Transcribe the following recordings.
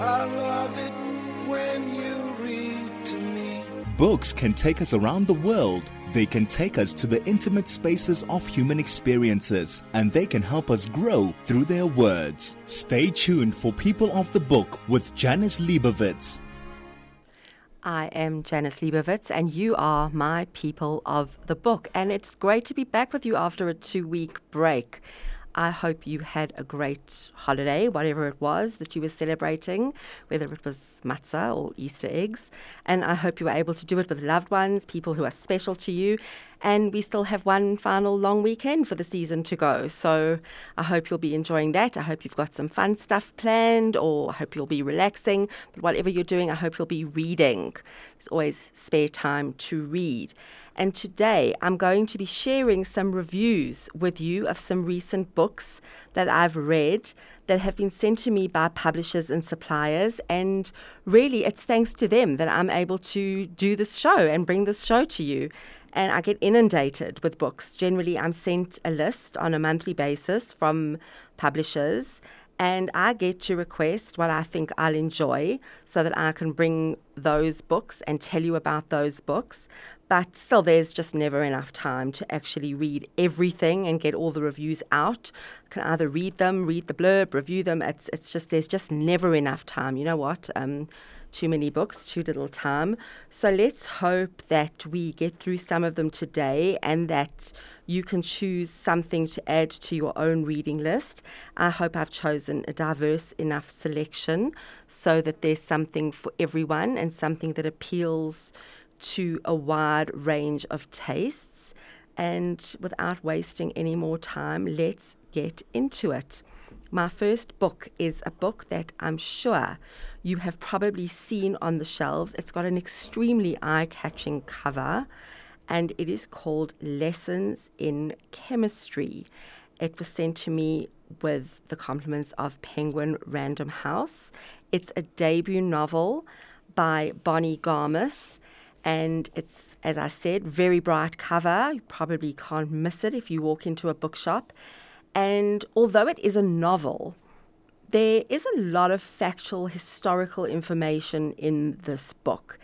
I love it when you read to me. Books can take us around the world. They can take us to the intimate spaces of human experiences, and they can help us grow through their words. Stay tuned for People of the Book with Janice Liebowitz. I am Janice Liebowitz, and you are my people of the book. And it's great to be back with you after a two week break. I hope you had a great holiday, whatever it was that you were celebrating, whether it was matzah or Easter eggs. And I hope you were able to do it with loved ones, people who are special to you. And we still have one final long weekend for the season to go. So I hope you'll be enjoying that. I hope you've got some fun stuff planned, or I hope you'll be relaxing. But whatever you're doing, I hope you'll be reading. There's always spare time to read. And today I'm going to be sharing some reviews with you of some recent books that I've read that have been sent to me by publishers and suppliers. And really, it's thanks to them that I'm able to do this show and bring this show to you. And I get inundated with books. Generally, I'm sent a list on a monthly basis from publishers and I get to request what I think I'll enjoy so that I can bring those books and tell you about those books. But still, there's just never enough time to actually read everything and get all the reviews out. I can either read them, read the blurb, review them. It's it's just there's just never enough time. You know what? Um, too many books, too little time. So let's hope that we get through some of them today and that you can choose something to add to your own reading list. I hope I've chosen a diverse enough selection so that there's something for everyone and something that appeals to a wide range of tastes. And without wasting any more time, let's get into it. My first book is a book that I'm sure you have probably seen on the shelves. It's got an extremely eye catching cover and it is called Lessons in Chemistry. It was sent to me with the compliments of Penguin Random House. It's a debut novel by Bonnie Garmus and it's, as I said, very bright cover. You probably can't miss it if you walk into a bookshop. And although it is a novel, there is a lot of factual historical information in this book.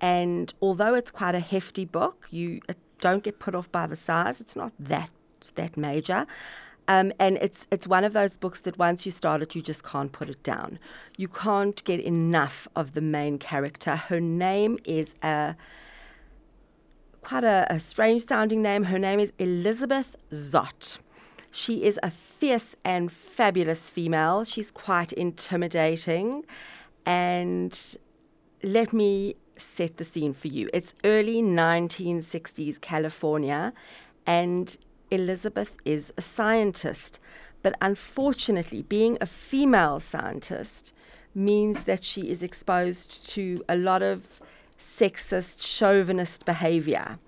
And although it's quite a hefty book, you don't get put off by the size. It's not that that major. Um, and it's it's one of those books that once you start it, you just can't put it down. You can't get enough of the main character. Her name is a quite a, a strange sounding name. Her name is Elizabeth Zott. She is a fierce and fabulous female. She's quite intimidating. And let me set the scene for you. It's early 1960s California, and Elizabeth is a scientist, but unfortunately, being a female scientist means that she is exposed to a lot of sexist, chauvinist behavior.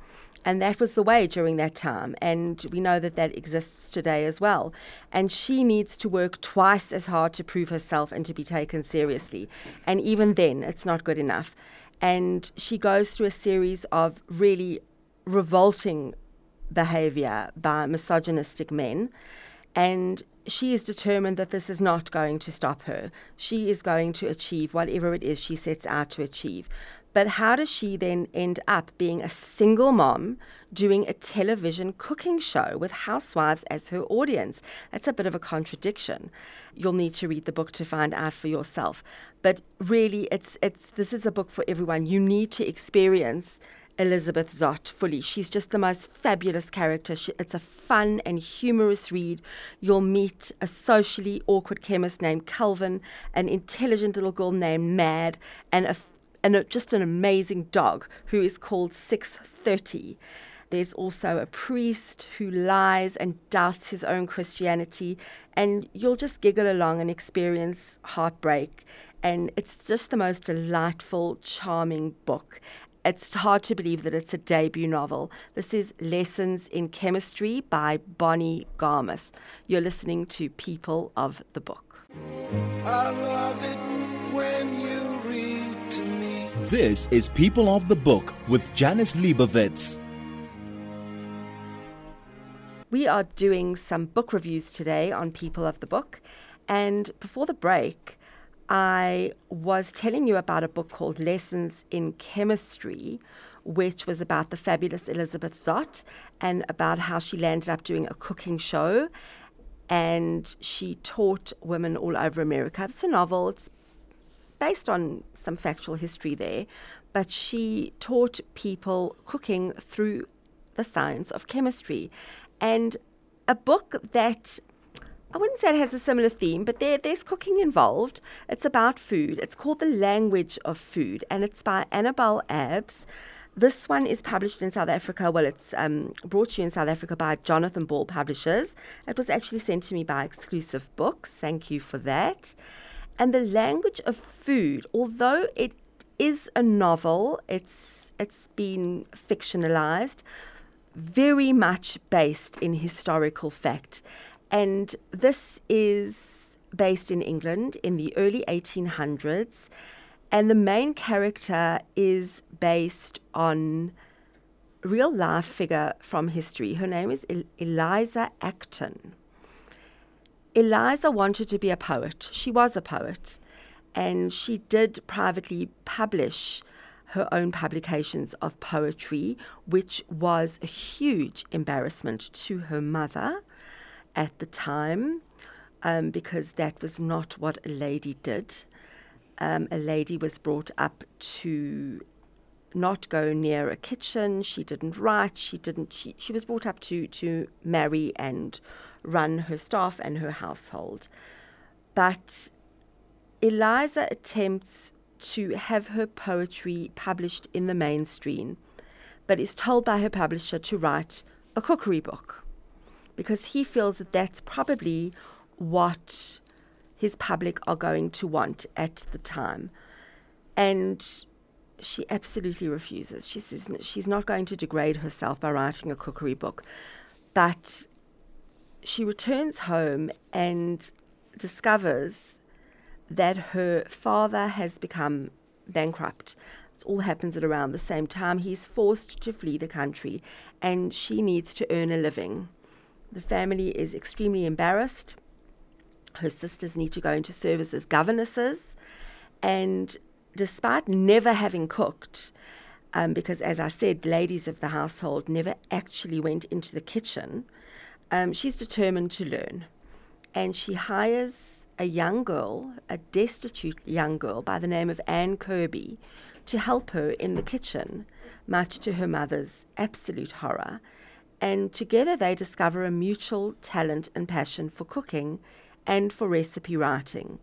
And that was the way during that time. And we know that that exists today as well. And she needs to work twice as hard to prove herself and to be taken seriously. And even then, it's not good enough. And she goes through a series of really revolting behavior by misogynistic men. And she is determined that this is not going to stop her. She is going to achieve whatever it is she sets out to achieve. But how does she then end up being a single mom doing a television cooking show with housewives as her audience? That's a bit of a contradiction. You'll need to read the book to find out for yourself. But really, it's, it's, this is a book for everyone. You need to experience Elizabeth Zott fully. She's just the most fabulous character. She, it's a fun and humorous read. You'll meet a socially awkward chemist named Calvin, an intelligent little girl named Mad, and a, and a, just an amazing dog who is called 630. There's also a priest who lies and doubts his own Christianity, and you'll just giggle along and experience heartbreak. And it's just the most delightful, charming book it's hard to believe that it's a debut novel. This is Lessons in Chemistry by Bonnie Garmus. You're listening to People of the Book. This is People of the Book with Janice Liebowitz. We are doing some book reviews today on People of the Book. And before the break, I was telling you about a book called Lessons in Chemistry, which was about the fabulous Elizabeth Zott and about how she landed up doing a cooking show. And she taught women all over America. It's a novel, it's based on some factual history there, but she taught people cooking through the science of chemistry. And a book that I wouldn't say it has a similar theme, but there, there's cooking involved. It's about food. It's called The Language of Food, and it's by Annabel Abbs. This one is published in South Africa. Well, it's um, brought to you in South Africa by Jonathan Ball Publishers. It was actually sent to me by Exclusive Books. Thank you for that. And The Language of Food, although it is a novel, it's it's been fictionalized, very much based in historical fact. And this is based in England in the early 1800s. And the main character is based on a real life figure from history. Her name is El- Eliza Acton. Eliza wanted to be a poet. She was a poet. And she did privately publish her own publications of poetry, which was a huge embarrassment to her mother at the time um, because that was not what a lady did. Um, a lady was brought up to not go near a kitchen. She didn't write. She didn't. She, she was brought up to to marry and run her staff and her household. But Eliza attempts to have her poetry published in the mainstream, but is told by her publisher to write a cookery book because he feels that that's probably what his public are going to want at the time. And she absolutely refuses. She says she's not going to degrade herself by writing a cookery book. But she returns home and discovers that her father has become bankrupt. It all happens at around the same time. He's forced to flee the country and she needs to earn a living. The family is extremely embarrassed. Her sisters need to go into service as governesses. And despite never having cooked, um, because as I said, ladies of the household never actually went into the kitchen, um, she's determined to learn. And she hires a young girl, a destitute young girl by the name of Anne Kirby, to help her in the kitchen, much to her mother's absolute horror and together they discover a mutual talent and passion for cooking and for recipe writing.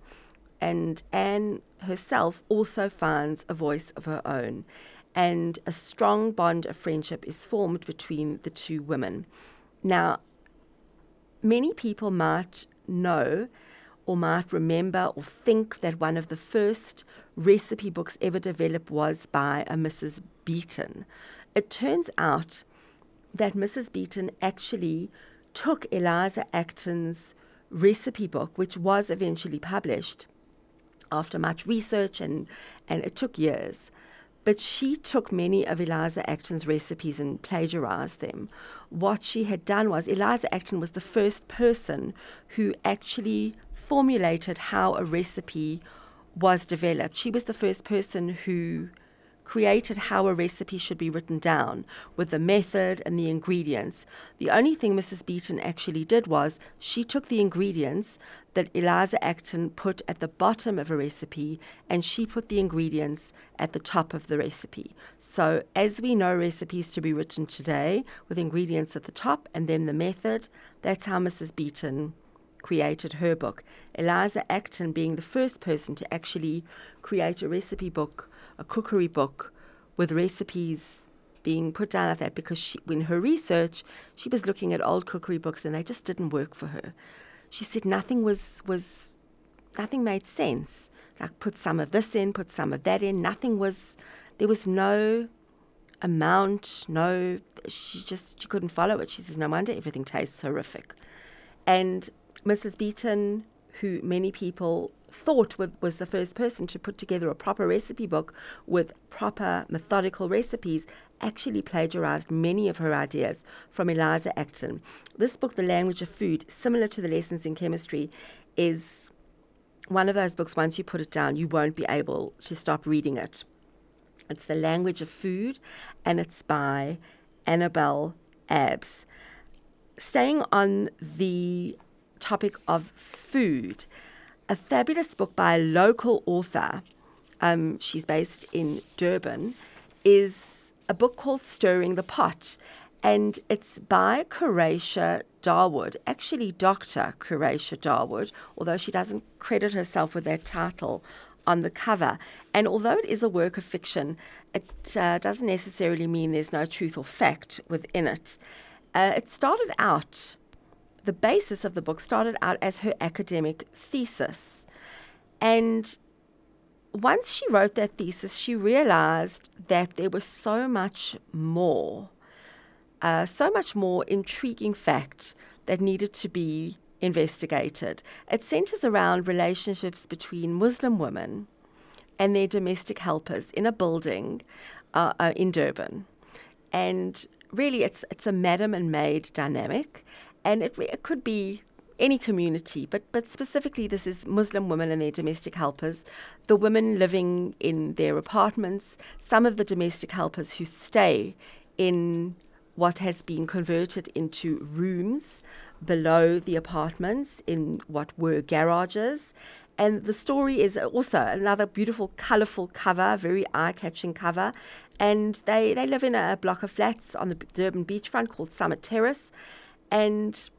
And Anne herself also finds a voice of her own, and a strong bond of friendship is formed between the two women. Now, many people might know or might remember or think that one of the first recipe books ever developed was by a Mrs. Beeton. It turns out that Mrs. Beeton actually took Eliza Acton's recipe book, which was eventually published after much research and, and it took years. But she took many of Eliza Acton's recipes and plagiarized them. What she had done was, Eliza Acton was the first person who actually formulated how a recipe was developed. She was the first person who created how a recipe should be written down with the method and the ingredients. The only thing Mrs. Beeton actually did was she took the ingredients that Eliza Acton put at the bottom of a recipe and she put the ingredients at the top of the recipe. So, as we know recipes to be written today with ingredients at the top and then the method, that's how Mrs. Beeton created her book. Eliza Acton being the first person to actually create a recipe book a cookery book with recipes being put down like that because she, in her research, she was looking at old cookery books and they just didn't work for her. She said nothing was, was nothing made sense. Like put some of this in, put some of that in. Nothing was, there was no amount, no, she just, she couldn't follow it. She says, no wonder everything tastes horrific. And Mrs. Beeton, who many people thought was the first person to put together a proper recipe book with proper methodical recipes, actually plagiarized many of her ideas from Eliza Acton. This book, The Language of Food, similar to the lessons in chemistry, is one of those books, once you put it down, you won't be able to stop reading it. It's The Language of Food, and it's by Annabel Abbs. Staying on the topic of food, a fabulous book by a local author, um, she's based in Durban, is a book called Stirring the Pot. And it's by Quraisha Dawood, actually Dr. Quraisha Dawood, although she doesn't credit herself with that title on the cover. And although it is a work of fiction, it uh, doesn't necessarily mean there's no truth or fact within it. Uh, it started out, the basis of the book started out as her academic thesis. And once she wrote that thesis, she realized that there was so much more, uh, so much more intriguing fact that needed to be investigated. It centers around relationships between Muslim women and their domestic helpers in a building uh, uh, in Durban. And really, it's, it's a madam and maid dynamic. And it, it could be any community, but, but specifically, this is Muslim women and their domestic helpers, the women living in their apartments, some of the domestic helpers who stay in what has been converted into rooms below the apartments in what were garages. And the story is also another beautiful, colourful cover, very eye catching cover. And they, they live in a block of flats on the Durban beachfront called Summit Terrace. And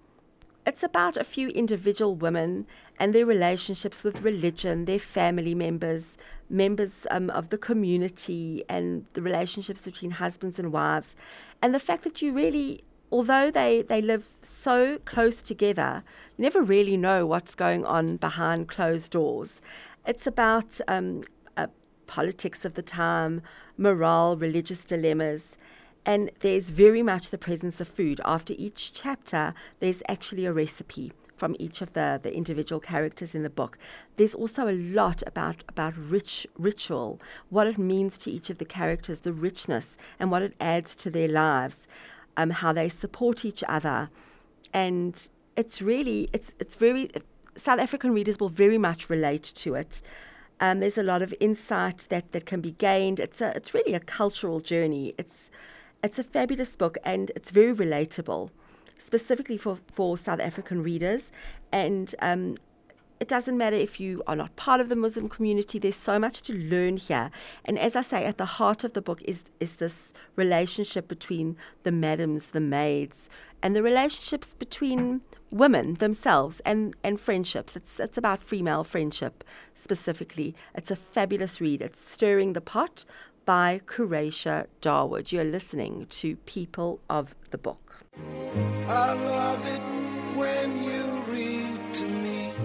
it's about a few individual women and their relationships with religion, their family members, members um, of the community, and the relationships between husbands and wives. And the fact that you really, although they, they live so close together, you never really know what's going on behind closed doors. It's about um, uh, politics of the time, morale, religious dilemmas, and there's very much the presence of food. After each chapter, there's actually a recipe from each of the, the individual characters in the book. There's also a lot about, about rich ritual, what it means to each of the characters, the richness, and what it adds to their lives, um, how they support each other. And it's really, it's, it's very, South African readers will very much relate to it. Um, there's a lot of insight that, that can be gained. It's, a, it's really a cultural journey. It's, it's a fabulous book and it's very relatable, specifically for, for South African readers. And um, it doesn't matter if you are not part of the Muslim community, there's so much to learn here. And as I say, at the heart of the book is, is this relationship between the madams, the maids, and the relationships between women themselves and, and friendships. It's, it's about female friendship specifically. It's a fabulous read. It's stirring the pot by Quraisha Dawood. You're listening to People of the Book.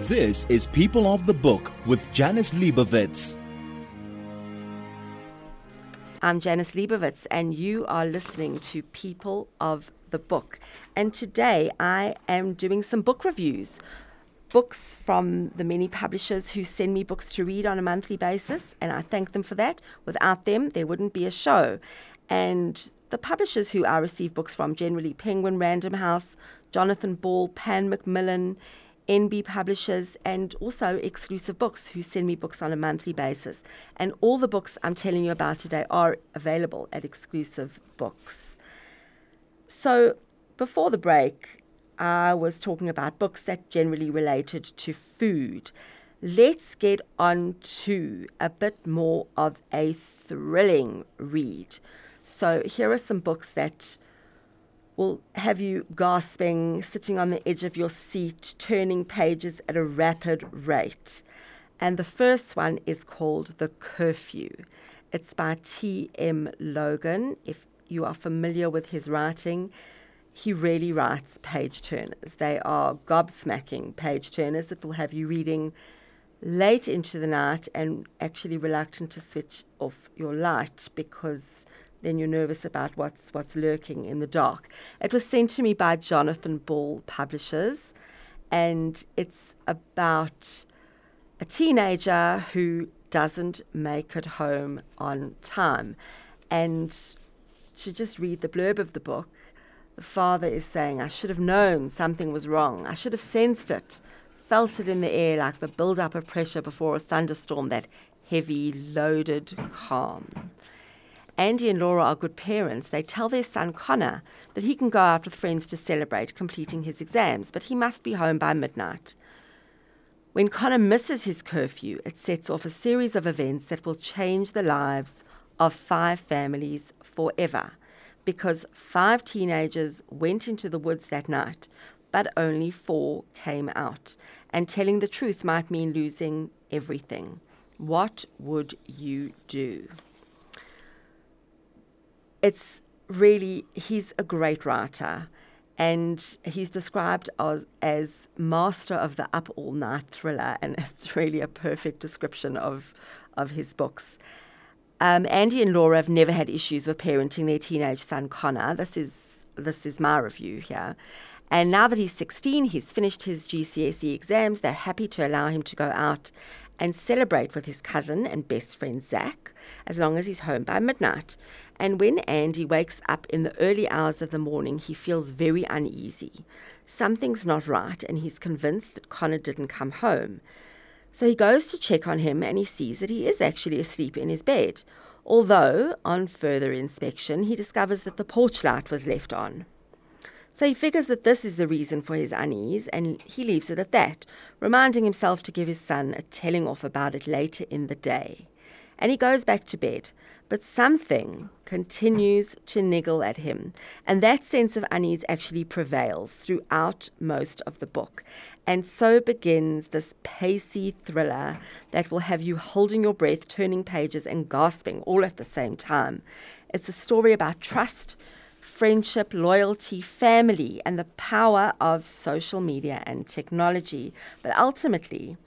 This is People of the Book with Janice Liebowitz. I'm Janice Liebowitz, and you are listening to People of the Book. And today I am doing some book reviews books from the many publishers who send me books to read on a monthly basis, and I thank them for that. Without them, there wouldn't be a show. And the publishers who I receive books from generally Penguin Random House, Jonathan Ball, Pan Macmillan, NB Publishers, and also Exclusive Books, who send me books on a monthly basis. And all the books I'm telling you about today are available at Exclusive Books. So, before the break, I was talking about books that generally related to food. Let's get on to a bit more of a thrilling read. So, here are some books that will have you gasping, sitting on the edge of your seat, turning pages at a rapid rate. And the first one is called The Curfew. It's by T.M. Logan. If you are familiar with his writing, he really writes page turners. They are gobsmacking page turners that will have you reading late into the night and actually reluctant to switch off your light because then you're nervous about what's what's lurking in the dark. It was sent to me by Jonathan Ball Publishers, and it's about a teenager who doesn't make it home on time. And to just read the blurb of the book, the father is saying, I should have known something was wrong. I should have sensed it felt it in the air like the build-up of pressure before a thunderstorm, that heavy, loaded calm. Andy and Laura are good parents. They tell their son Connor that he can go out with friends to celebrate completing his exams, but he must be home by midnight. When Connor misses his curfew, it sets off a series of events that will change the lives of five families forever because five teenagers went into the woods that night, but only four came out. And telling the truth might mean losing everything. What would you do? It's really, he's a great writer. And he's described as, as master of the up all night thriller, and it's really a perfect description of, of his books. Um, Andy and Laura have never had issues with parenting their teenage son Connor. This is this is my review here. And now that he's 16, he's finished his GCSE exams. They're happy to allow him to go out and celebrate with his cousin and best friend Zach, as long as he's home by midnight. And when Andy wakes up in the early hours of the morning, he feels very uneasy. Something's not right, and he's convinced that Connor didn't come home. So he goes to check on him and he sees that he is actually asleep in his bed, although on further inspection he discovers that the porch light was left on. So he figures that this is the reason for his unease and he leaves it at that, reminding himself to give his son a telling off about it later in the day. And he goes back to bed, but something continues to niggle at him, and that sense of unease actually prevails throughout most of the book. And so begins this pacey thriller that will have you holding your breath, turning pages, and gasping all at the same time. It's a story about trust, friendship, loyalty, family, and the power of social media and technology. But ultimately,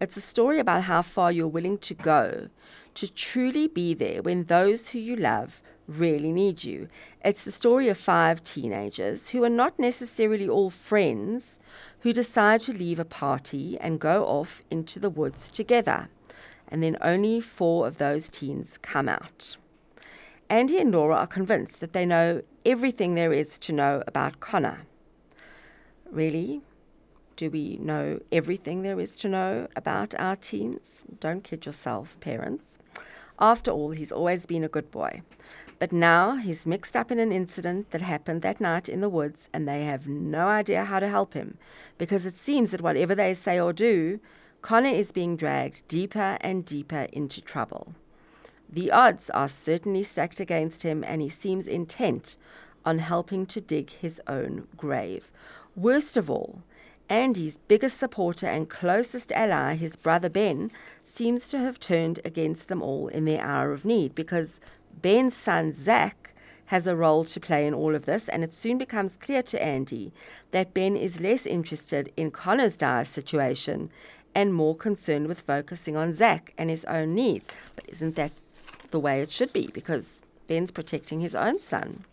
it's a story about how far you're willing to go to truly be there when those who you love really need you. It's the story of five teenagers who are not necessarily all friends who decide to leave a party and go off into the woods together. And then only four of those teens come out. Andy and Laura are convinced that they know everything there is to know about Connor. Really? Do we know everything there is to know about our teens? Don't kid yourself, parents. After all, he's always been a good boy. But now he's mixed up in an incident that happened that night in the woods, and they have no idea how to help him because it seems that whatever they say or do, Connor is being dragged deeper and deeper into trouble. The odds are certainly stacked against him, and he seems intent on helping to dig his own grave. Worst of all, Andy's biggest supporter and closest ally, his brother Ben, seems to have turned against them all in their hour of need because Ben's son Zach has a role to play in all of this, and it soon becomes clear to Andy that Ben is less interested in Connor's dire situation and more concerned with focusing on Zach and his own needs. But isn't that the way it should be? Because Ben's protecting his own son.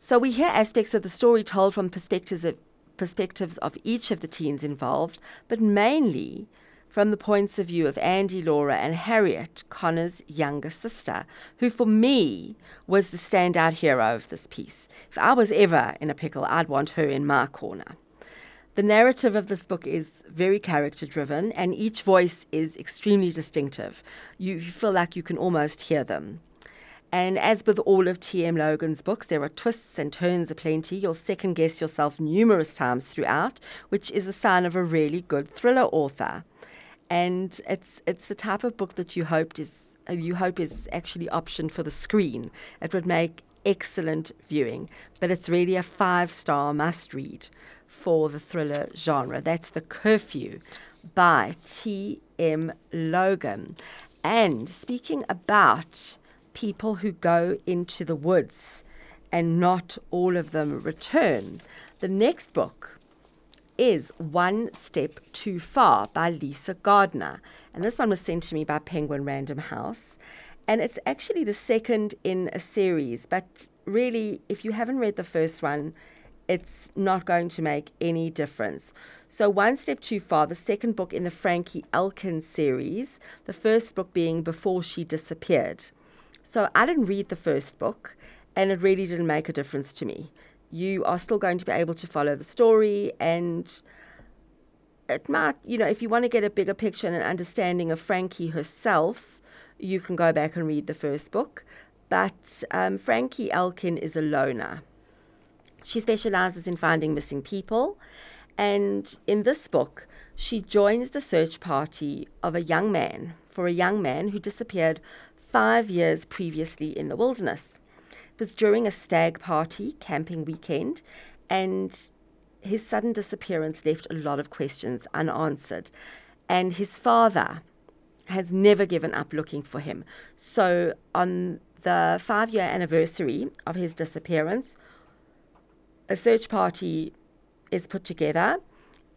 So we hear aspects of the story told from perspectives of, perspectives of each of the teens involved, but mainly from the points of view of Andy, Laura, and Harriet, Connor's younger sister, who for me was the standout hero of this piece. If I was ever in a pickle, I'd want her in my corner. The narrative of this book is very character driven, and each voice is extremely distinctive. You, feel like you can almost hear them. And as with all of T.M. Logan's books, there are twists and turns aplenty. You'll second guess yourself numerous times throughout, which is a sign of a really good thriller author and it's it's the type of book that you hoped is uh, you hope is actually optioned for the screen. It would make excellent viewing, but it's really a five star must read for the thriller genre. That's The Curfew by T.M. Logan. And speaking about people who go into the woods and not all of them return, the next book is One Step Too Far by Lisa Gardner. And this one was sent to me by Penguin Random House. And it's actually the second in a series, but really, if you haven't read the first one, it's not going to make any difference. So, One Step Too Far, the second book in the Frankie Elkins series, the first book being Before She Disappeared. So, I didn't read the first book, and it really didn't make a difference to me you are still going to be able to follow the story and it might, you know, if you want to get a bigger picture and an understanding of Frankie herself, you can go back and read the first book. But um, Frankie Elkin is a loner. She specializes in finding missing people. And in this book, she joins the search party of a young man for a young man who disappeared five years previously in the wilderness. Was during a stag party camping weekend, and his sudden disappearance left a lot of questions unanswered. And his father has never given up looking for him. So, on the five year anniversary of his disappearance, a search party is put together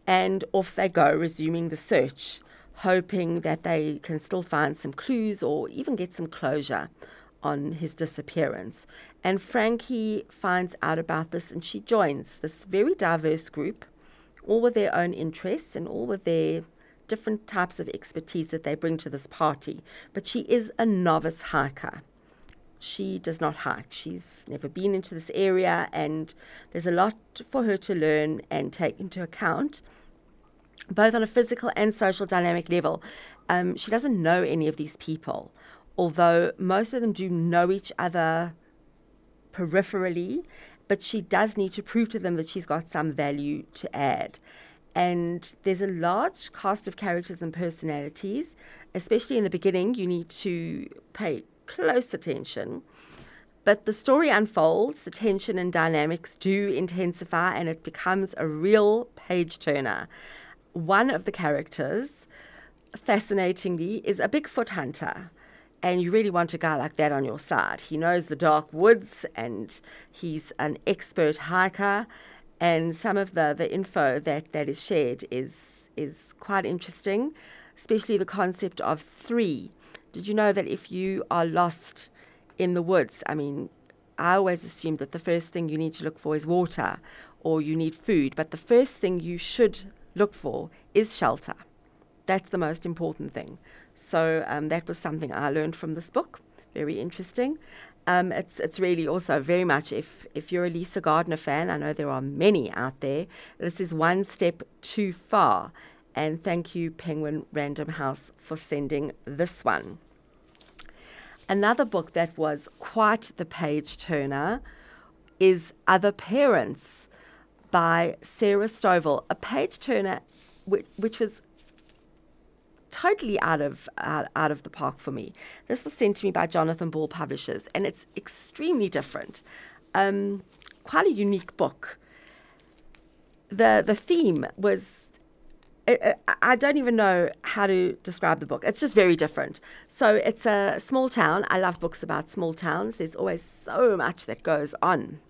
and off they go, resuming the search, hoping that they can still find some clues or even get some closure on his disappearance. And Frankie finds out about this and she joins this very diverse group, all with their own interests and all with their different types of expertise that they bring to this party. But she is a novice hiker. She does not hike. She's never been into this area, and there's a lot for her to learn and take into account, both on a physical and social dynamic level. Um, she doesn't know any of these people, although most of them do know each other peripherally, but she does need to prove to them that she's got some value to add. And there's a large cast of characters and personalities, especially in the beginning. You need to pay close attention. But the story unfolds, the tension and dynamics do intensify, and it becomes a real page turner. One of the characters, fascinatingly, is a Bigfoot hunter. And you really want a guy like that on your side. He knows the dark woods and he's an expert hiker. And some of the, the info that, that is shared is, is quite interesting, especially the concept of three did you know that if you are lost in the woods, I mean, I always assumed that the first thing you need to look for is water or you need food, but the first thing you should look for is shelter. That's the most important thing. So um, that was something I learned from this book. Very interesting. Um, it's it's really also very much if if you're a Lisa Gardner fan, I know there are many out there. This is one step too far, and thank you Penguin Random House for sending this one. Another book that was quite the page turner is Other Parents by Sarah Stovell, a page turner which, which was totally out of out, out of the park for me. This was sent to me by Jonathan Ball Publishers, and it's extremely different. Um, quite a unique book. the The theme was I don't even know how to describe the book. It's just very different. So it's a small town. I love books about small towns. There's always so much that goes on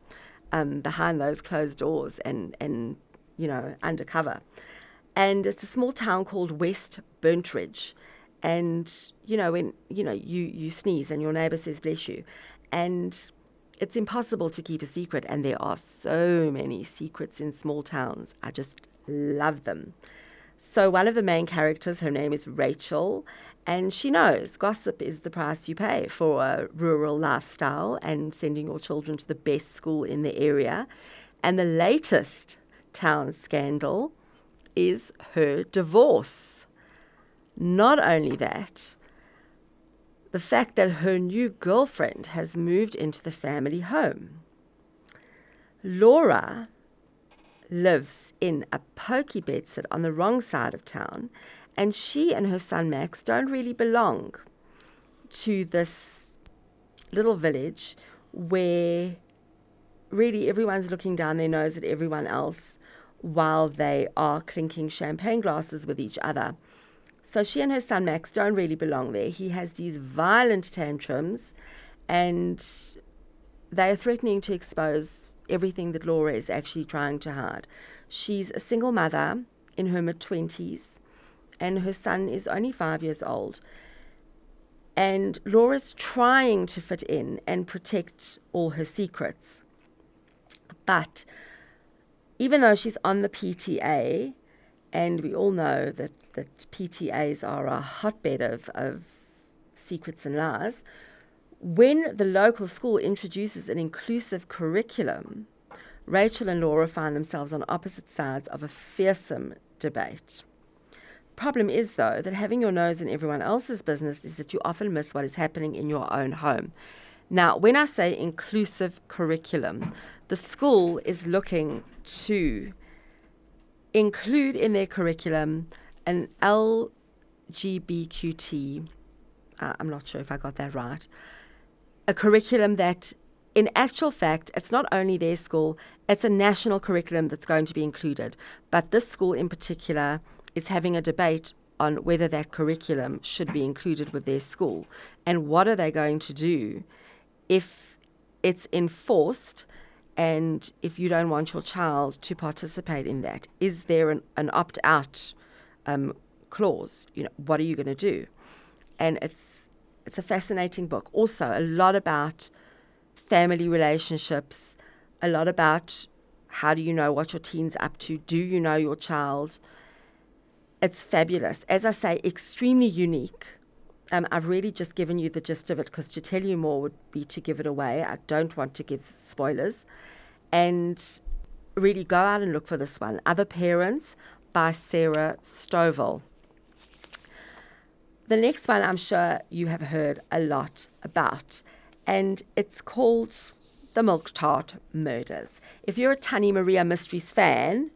um, behind those closed doors and, and, you know, undercover. And it's a small town called West Burntridge. And, you know, when, you know, you, you sneeze and your neighbor says, bless you. And it's impossible to keep a secret. And there are so many secrets in small towns. I just love them. So, one of the main characters, her name is Rachel, and she knows gossip is the price you pay for a rural lifestyle and sending your children to the best school in the area. And the latest town scandal is her divorce. Not only that, the fact that her new girlfriend has moved into the family home. Laura lives in a pokey bedsit on the wrong side of town, and she and her son Max don't really belong to this little village where really everyone's looking down their nose at everyone else while they are clinking champagne glasses with each other. So she and her son Max don't really belong there. He has these violent tantrums and they are threatening to expose everything that Laura is actually trying to hide. She's a single mother in her mid 20s, and her son is only five years old. And Laura's trying to fit in and protect all her secrets. But even though she's on the PTA, and we all know that, that PTAs are a hotbed of, of secrets and lies, when the local school introduces an inclusive curriculum, Rachel and Laura find themselves on opposite sides of a fearsome debate. problem is, though, that having your nose in everyone else's business is that you often miss what is happening in your own home. Now, when I say inclusive curriculum, the school is looking to include in their curriculum an LGBTQT, uh, I'm not sure if I got that right, a curriculum that, in actual fact, it's not only their school, it's a national curriculum that's going to be included. But this school in particular is having a debate on whether that curriculum should be included with their school and what are they going to do if it's enforced and if you don't want your child to participate in that. Is there an, an opt out um, clause? You know, what are you going to do? And it's it's a fascinating book. Also, a lot about family relationships, a lot about how do you know what your teen's up to? Do you know your child? It's fabulous. As I say, extremely unique. Um, I've really just given you the gist of it because to tell you more would be to give it away. I don't want to give spoilers. And really go out and look for this one. Other Parents by Sarah Stovell. The next one I'm sure you have heard a lot about, and it's called The Milk Tart Murders. If you're a Tannie Maria Mysteries fan,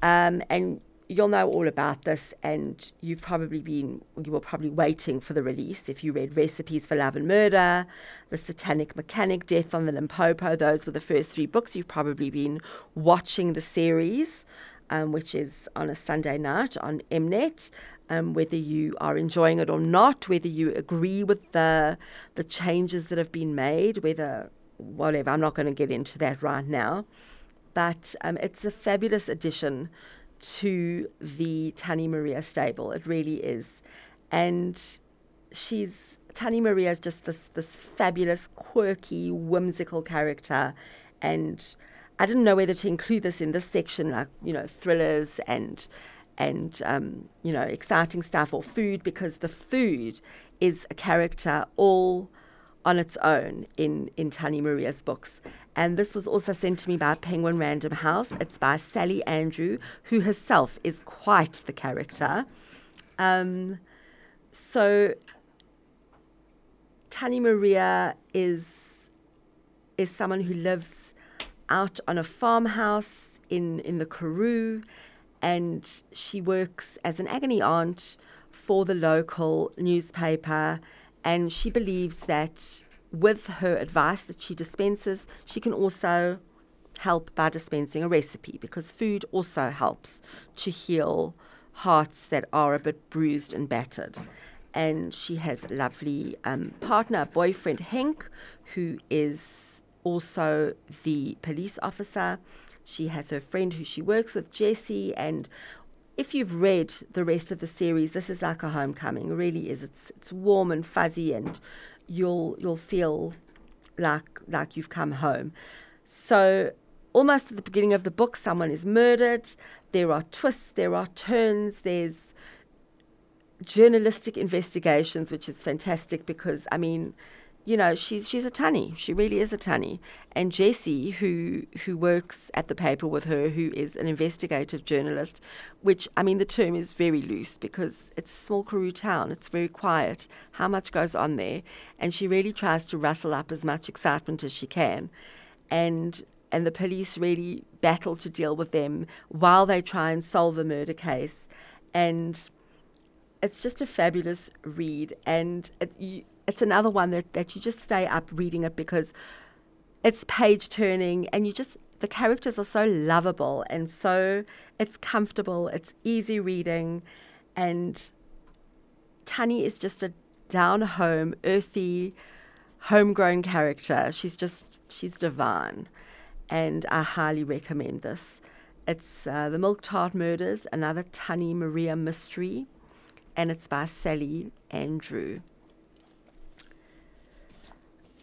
um, and you'll know all about this, and you've probably been, you were probably waiting for the release. If you read Recipes for Love and Murder, The Satanic Mechanic, Death on the Limpopo, those were the first three books. You've probably been watching the series, um, which is on a Sunday night on Mnet um, whether you are enjoying it or not, whether you agree with the the changes that have been made, whether whatever. I'm not going to get into that right now, but um, it's a fabulous addition to the Tannie Maria stable. It really is, and she's Tannie Maria is just this this fabulous, quirky, whimsical character, and I didn't know whether to include this in this section, like you know thrillers and and um, you know exciting stuff or food because the food is a character all on its own in in Tannie Maria's books. And this was also sent to me by Penguin Random House. It's by Sally Andrew, who herself is quite the character. Um, so Tannie Maria is is someone who lives out on a farmhouse in in the Karoo and she works as an agony aunt for the local newspaper. And she believes that with her advice that she dispenses, she can also help by dispensing a recipe because food also helps to heal hearts that are a bit bruised and battered. And she has a lovely um, partner, boyfriend, Henk, who is also the police officer she has her friend who she works with, Jessie, and if you've read the rest of the series, this is like a homecoming. It really is. It's it's warm and fuzzy, and you'll you'll feel like like you've come home. So almost at the beginning of the book, someone is murdered. There are twists. There are turns. There's journalistic investigations, which is fantastic because I mean you know, she's she's a tannie. She really is a tannie. And Jessie, who who works at the paper with her, who is an investigative journalist, which I mean the term is very loose because it's a small Karoo town. It's very quiet. How much goes on there? And she really tries to rustle up as much excitement as she can. And and the police really battle to deal with them while they try and solve a murder case. And it's just a fabulous read. And it, you, it's another one that, that you just stay up reading it because it's page turning and you just the characters are so lovable and so it's comfortable, it's easy reading, and Tannie is just a down home, earthy, homegrown character. She's just she's divine, and I highly recommend this. It's uh, the Milk Tart Murders, another Tannie Maria mystery, and it's by Sally Andrew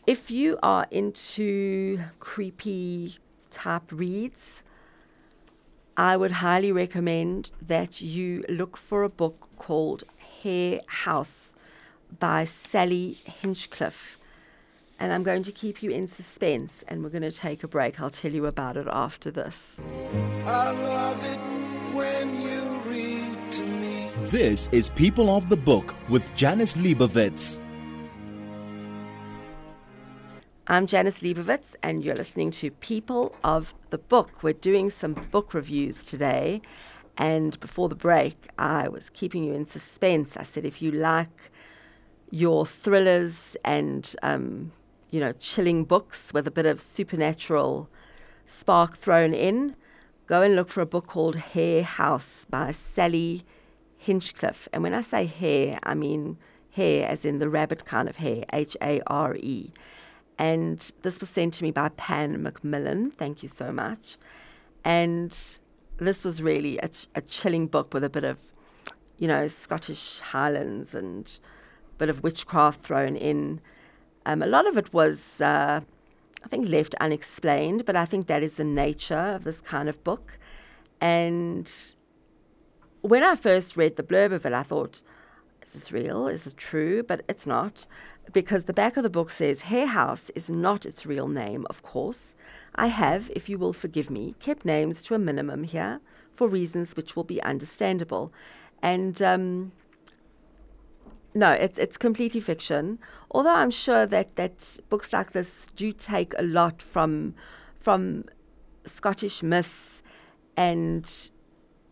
if you are into creepy type reads, I would highly recommend that you look for a book called Hare House by Sally Hinchcliffe. And I'm going to keep you in suspense and we're going to take a break. I'll tell you about it after this. This is People of the Book with Janice Liebowitz. I'm Janice Liebowitz, and you're listening to People of the Book. We're doing some book reviews today. And before the break, I was keeping you in suspense. I said, if you like your thrillers and, um, you know, chilling books with a bit of supernatural spark thrown in, go and look for a book called Hare House by Sally Hinchcliffe. And when I say hare, I mean hare as in the rabbit kind of hare, H A R E. And this was sent to me by Pan Macmillan. Thank you so much. And this was really a, ch- a chilling book with a bit of, you know, Scottish Highlands and a bit of witchcraft thrown in. Um, a lot of it was, uh, I think, left unexplained, but I think that is the nature of this kind of book. And when I first read the blurb of it, I thought, is this real? Is it true? But it's not, because the back of the book says Hare House is not its real name, of course. I have, if you will forgive me, kept names to a minimum here for reasons which will be understandable. And um, no, it's it's completely fiction. Although I'm sure that, that books like this do take a lot from from Scottish myth and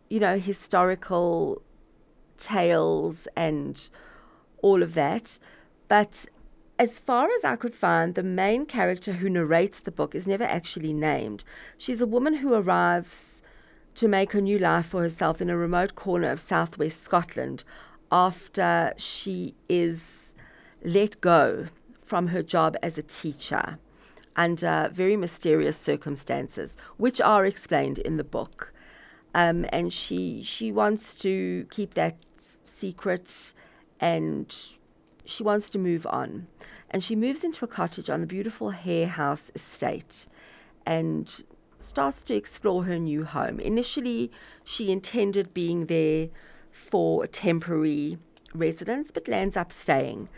you know historical tales and all of that. But as far as I could find, the main character who narrates the book is never actually named. She's a woman who arrives to make a new life for herself in a remote corner of southwest Scotland after she is let go from her job as a teacher under very mysterious circumstances, which are explained in the book. Um, and she she wants to keep that secret and she wants to move on. And she moves into a cottage on the beautiful Hare House estate and starts to explore her new home. Initially, she intended being there for a temporary residence, but lands up staying.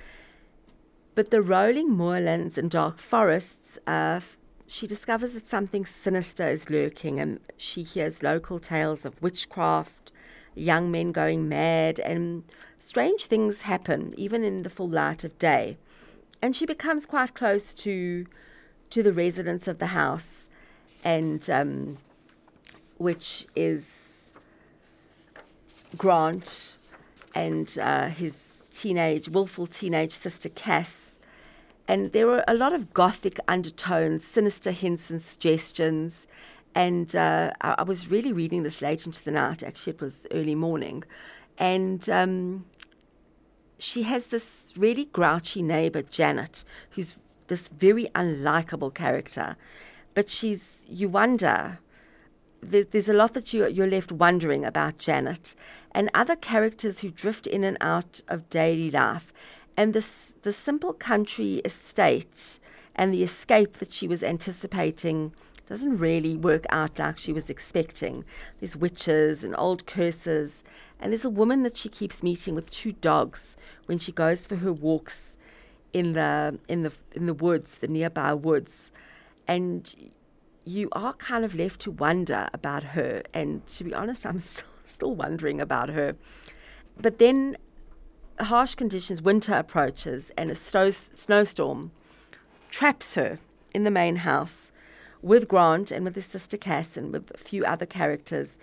But the rolling moorlands and dark forests, uh, she discovers that something sinister is lurking, and she hears local tales of witchcraft, young men going mad, and strange things happen, even in the full light of day. And she becomes quite close to to the residents of the house, and um, which is Grant and uh, his teenage, willful teenage sister Cass. And there were a lot of gothic undertones, sinister hints and suggestions. And uh, I, I, was really reading this late into the night. Actually, it was early morning. And um, she has this really grouchy neighbor, Janet, who's this very unlikable character. But she's, you wonder, there, there's a lot that you, you're left wondering about Janet and other characters who drift in and out of daily life. And this, the simple country estate and the escape that she was anticipating doesn't really work out like she was expecting. There's witches and old curses, and there's a woman that she keeps meeting with two dogs when she goes for her walks in the in the in the woods, the nearby woods, and you are kind of left to wonder about her. And to be honest, I'm still still wondering about her. But then harsh conditions, winter approaches, and a snow, snowstorm traps her in the main house with Grant and with his sister Cass and with a few other characters.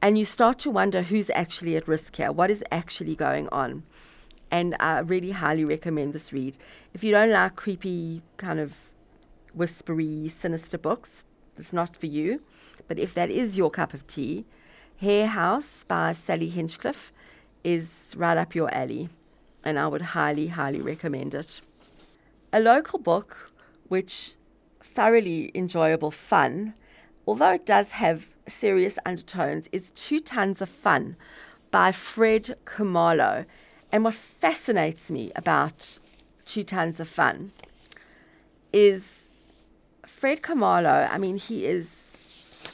And you start to wonder who's actually at risk here, what is actually going on and I really highly recommend this read. If you don't like creepy, kind of whispery, sinister books, it's not for you. But if that is your cup of tea, Hare House by Sally Hinchcliffe is right up your alley, and I would highly, highly recommend it. A local book which thoroughly enjoyable fun, although it does have serious undertones, is Two Tons of Fun by Fred Khumalo. And what fascinates me about Two Tons of Fun is Fred Khumalo. I mean, he is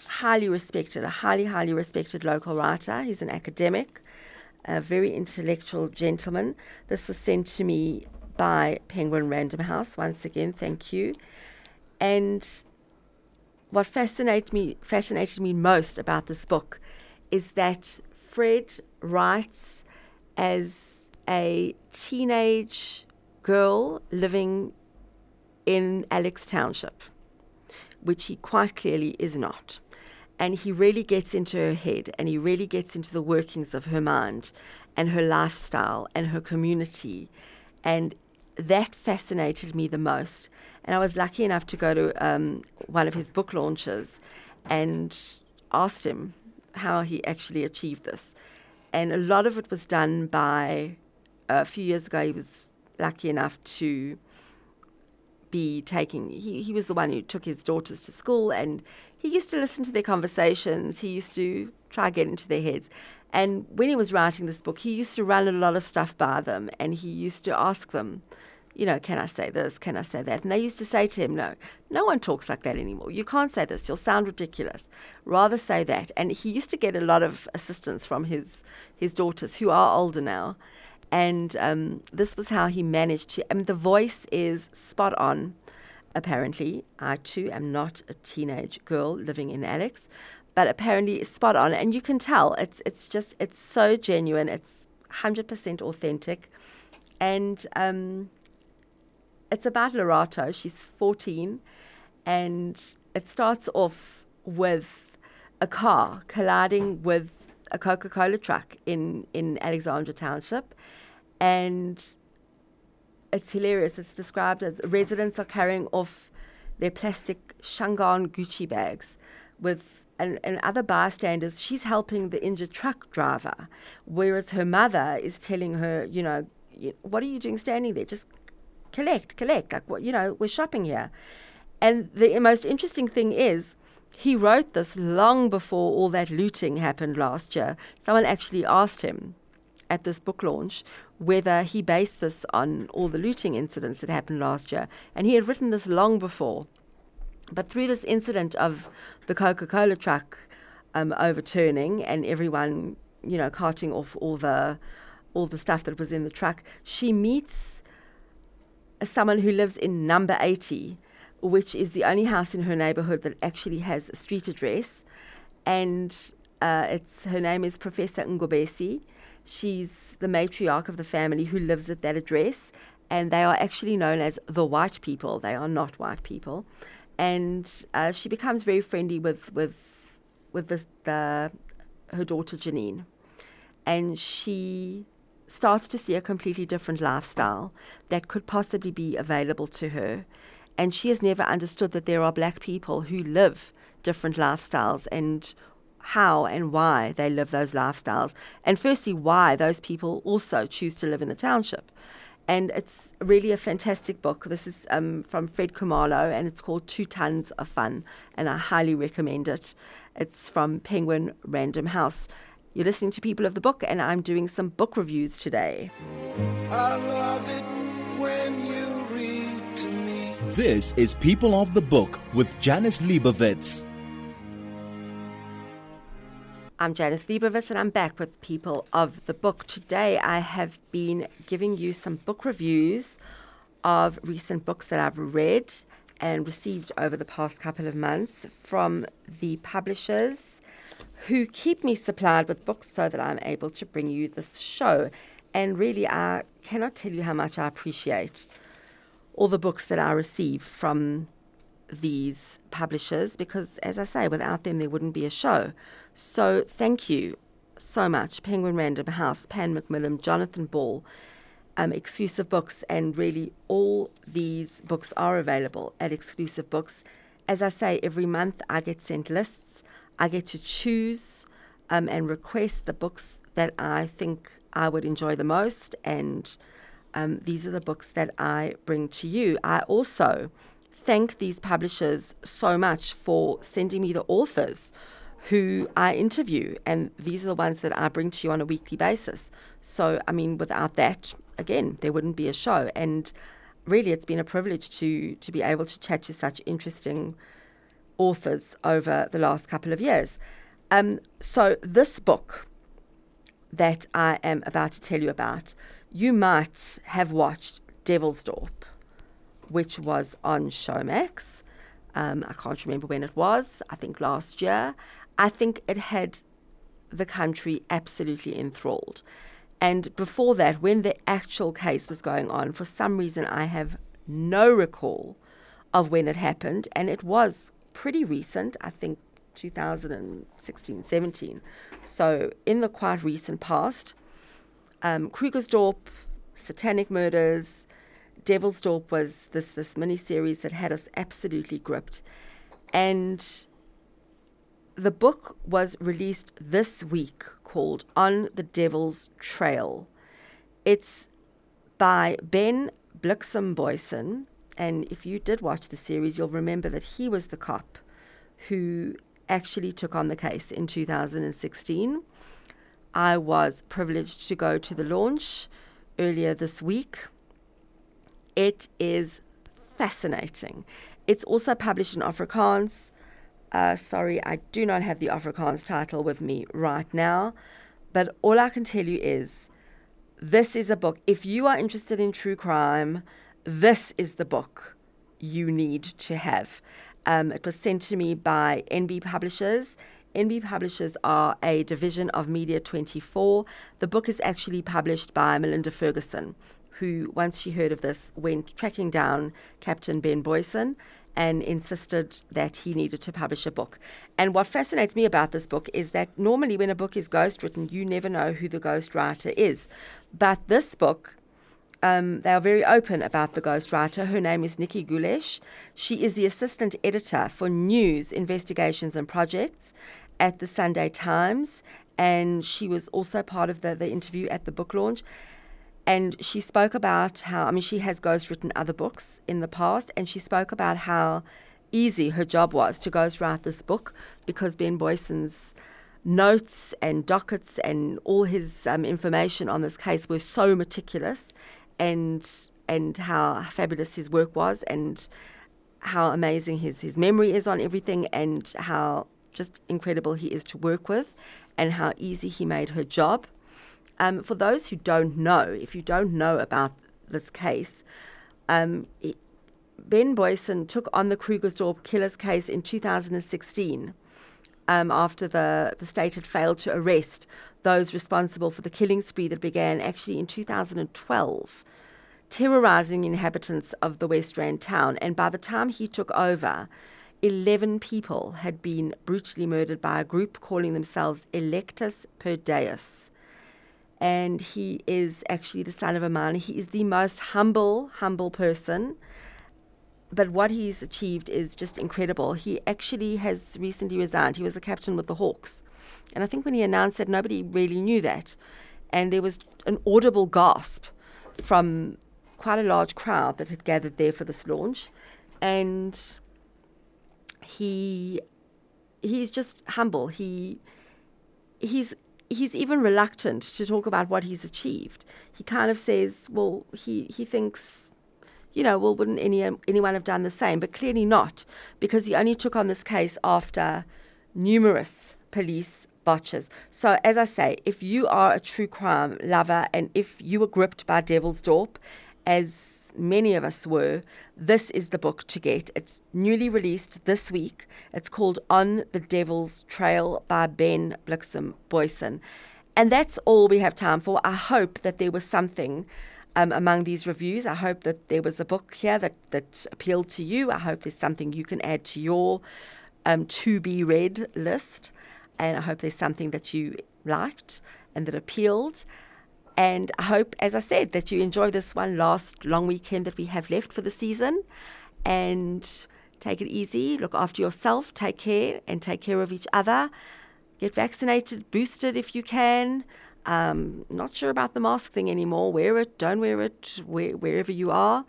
highly respected, a highly, highly respected local writer. He's an academic, a very intellectual gentleman. This was sent to me by Penguin Random House. Once again, thank you. And what fascinated me, fascinated me most about this book is that Fred writes as a teenage girl living in Alex Township, which he quite clearly is not. And he really gets into her head and he really gets into the workings of her mind and her lifestyle and her community. And that fascinated me the most. And I was lucky enough to go to um, one of his book launches and asked him how he actually achieved this. And a lot of it was done by, a few years ago, he was lucky enough to be taking, he, he was the one who took his daughters to school and he used to listen to their conversations. He used to try to get into their heads. And when he was writing this book, he used to run a lot of stuff by them and he used to ask them, you know, can I say this? Can I say that? And they used to say to him, no, no one talks like that anymore. You can't say this. You'll sound ridiculous. Rather say that. And he used to get a lot of assistance from his, his daughters, who are older now. And um, this was how he managed to. Mean, the voice is spot on, apparently. I, too, am not a teenage girl living in Alex, but apparently it's spot on. And you can tell it's, it's just, it's so genuine. It's 100% authentic. And, um, it's about Lorato. She's 14, and it starts off with a car colliding with a Coca Cola truck in, in Alexandra Township. And it's hilarious. It's described as residents are carrying off their plastic Shangaan Gucci bags with and, and, other bystanders, she's helping the injured truck driver, whereas her mother is telling her, you know, what are you doing standing there? Just collect, collect. Like, what, you know, we're shopping here. And the most interesting thing is, he wrote this long before all that looting happened last year. Someone actually asked him at this book launch whether he based this on all the looting incidents that happened last year. And he had written this long before. But through this incident of the Coca Cola truck um, overturning and everyone, you know, carting off all the all the stuff that was in the truck, she meets someone who lives in number 80, which is the only house in her neighborhood that actually has a street address. And uh, it's her name is Professor Ngobesi. She's the matriarch of the family who lives at that address. And they are actually known as the white people. They are not white people. And uh, she becomes very friendly with, with, with the, the, her daughter Janine. And she starts to see a completely different lifestyle that could possibly be available to her. And she has never understood that there are black people who live different lifestyles and how and why they live those lifestyles. And firstly, why those people also choose to live in the township. And it's really a fantastic book. This is um, from Fred Khumalo, and it's called Two Tons of Fun, and I highly recommend it. It's from Penguin Random House. You're listening to People of the Book, and I'm doing some book reviews today. This is People of the Book with Janice Liebowitz. I'm Janice Liebowitz, and I'm back with People of the Book. Today, I have been giving you some book reviews of recent books that I've read and received over the past couple of months from the publishers who keep me supplied with books so that I'm able to bring you this show. And really, I cannot tell you how much I appreciate all the books that I receive from these publishers because, as I say, without them, there wouldn't be a show. So, thank you so much, Penguin Random House, Pan Macmillan, Jonathan Ball. Um, exclusive books, and really all these books are available at exclusive books. As I say, every month I get sent lists I get to choose um, and request the books that I think I would enjoy the most, and um, these are the books that I bring to you. I also thank these publishers so much for sending me the authors who I interview, and these are the ones that I bring to you on a weekly basis. So, I mean, without that, again, there wouldn't be a show. And really, it's been a privilege to to be able to chat to such interesting authors over the last couple of years. Um, so, this book that I am about to tell you about, you might have watched Devilsdorp, which was on Showmax. Um, I can't remember when it was, I think last year. I think it had the country absolutely enthralled. And before that, when the actual case was going on, for some reason I have no recall of when it happened, and it was pretty recent, I think 2016 17. So, in the quite recent past, um, Krugersdorp, Satanic Murders, Devilsdorp was this, this mini series that had us absolutely gripped. And the book was released this week called On the Devil's Trail. It's by Ben Bliksem Booysen. And if you did watch the series, you'll remember that he was the cop who actually took on the case in 2016. I was privileged to go to the launch earlier this week. It is fascinating. It's also published in Afrikaans. Uh, sorry, I do not have the Afrikaans title with me right now, but all I can tell you is this is a book. If you are interested in true crime, this is the book you need to have. Um, it was sent to me by NB Publishers. NB Publishers are a division of Media 24. The book is actually published by Melinda Ferguson, who, once she heard of this, went tracking down Captain Ben Booysen and insisted that he needed to publish a book. And what fascinates me about this book is that normally when a book is ghostwritten, you never know who the ghostwriter is. But this book um, they are very open about the ghostwriter. Her name is Nikki Gulesh. She is the assistant editor for news, investigations, and projects at the Sunday Times, and she was also part of the, the interview at the book launch. And she spoke about how, I mean, she has ghostwritten other books in the past, and she spoke about how easy her job was to ghostwrite this book because Ben Booysen's notes and dockets and all his um, information on this case were so meticulous and and how fabulous his work was and how amazing his, his memory is on everything and how just incredible he is to work with and how easy he made her job. Um, for those who don't know, if you don't know about this case, um, Ben Booysen took on the Krugersdorp killers case in 2016 um, after the, the state had failed to arrest those responsible for the killing spree that began actually in 2012, terrorizing inhabitants of the West Rand town. And by the time he took over, 11 people had been brutally murdered by a group calling themselves Electus per Deus. And he is actually the son of a man. He is the most humble, humble person but what he's achieved is just incredible. He actually has recently resigned. He was a captain with the Hawks. And I think when he announced that, nobody really knew that. And there was an audible gasp from quite a large crowd that had gathered there for this launch. And he he's just humble. He he's he's even reluctant to talk about what he's achieved. He kind of says, well, he, he thinks, you know, well, wouldn't any, anyone have done the same? But clearly not, because he only took on this case after numerous police botches. So, as I say, if you are a true crime lover and if you were gripped by Devilsdorp, as many of us were, this is the book to get. It's newly released this week. It's called On the Devil's Trail by Ben Bliksem Booysen. And that's all we have time for. I hope that there was something um, among these reviews. I hope that there was a book here that, that appealed to you. I hope there's something you can add to your um, to be read list. And I hope there's something that you liked and that appealed. And I hope, as I said, that you enjoy this one last long weekend that we have left for the season. And take it easy, look after yourself, take care, and take care of each other. Get vaccinated, boosted if you can. Um, not sure about the mask thing anymore. Wear it, don't wear it, where, wherever you are.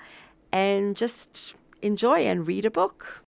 And just enjoy and read a book.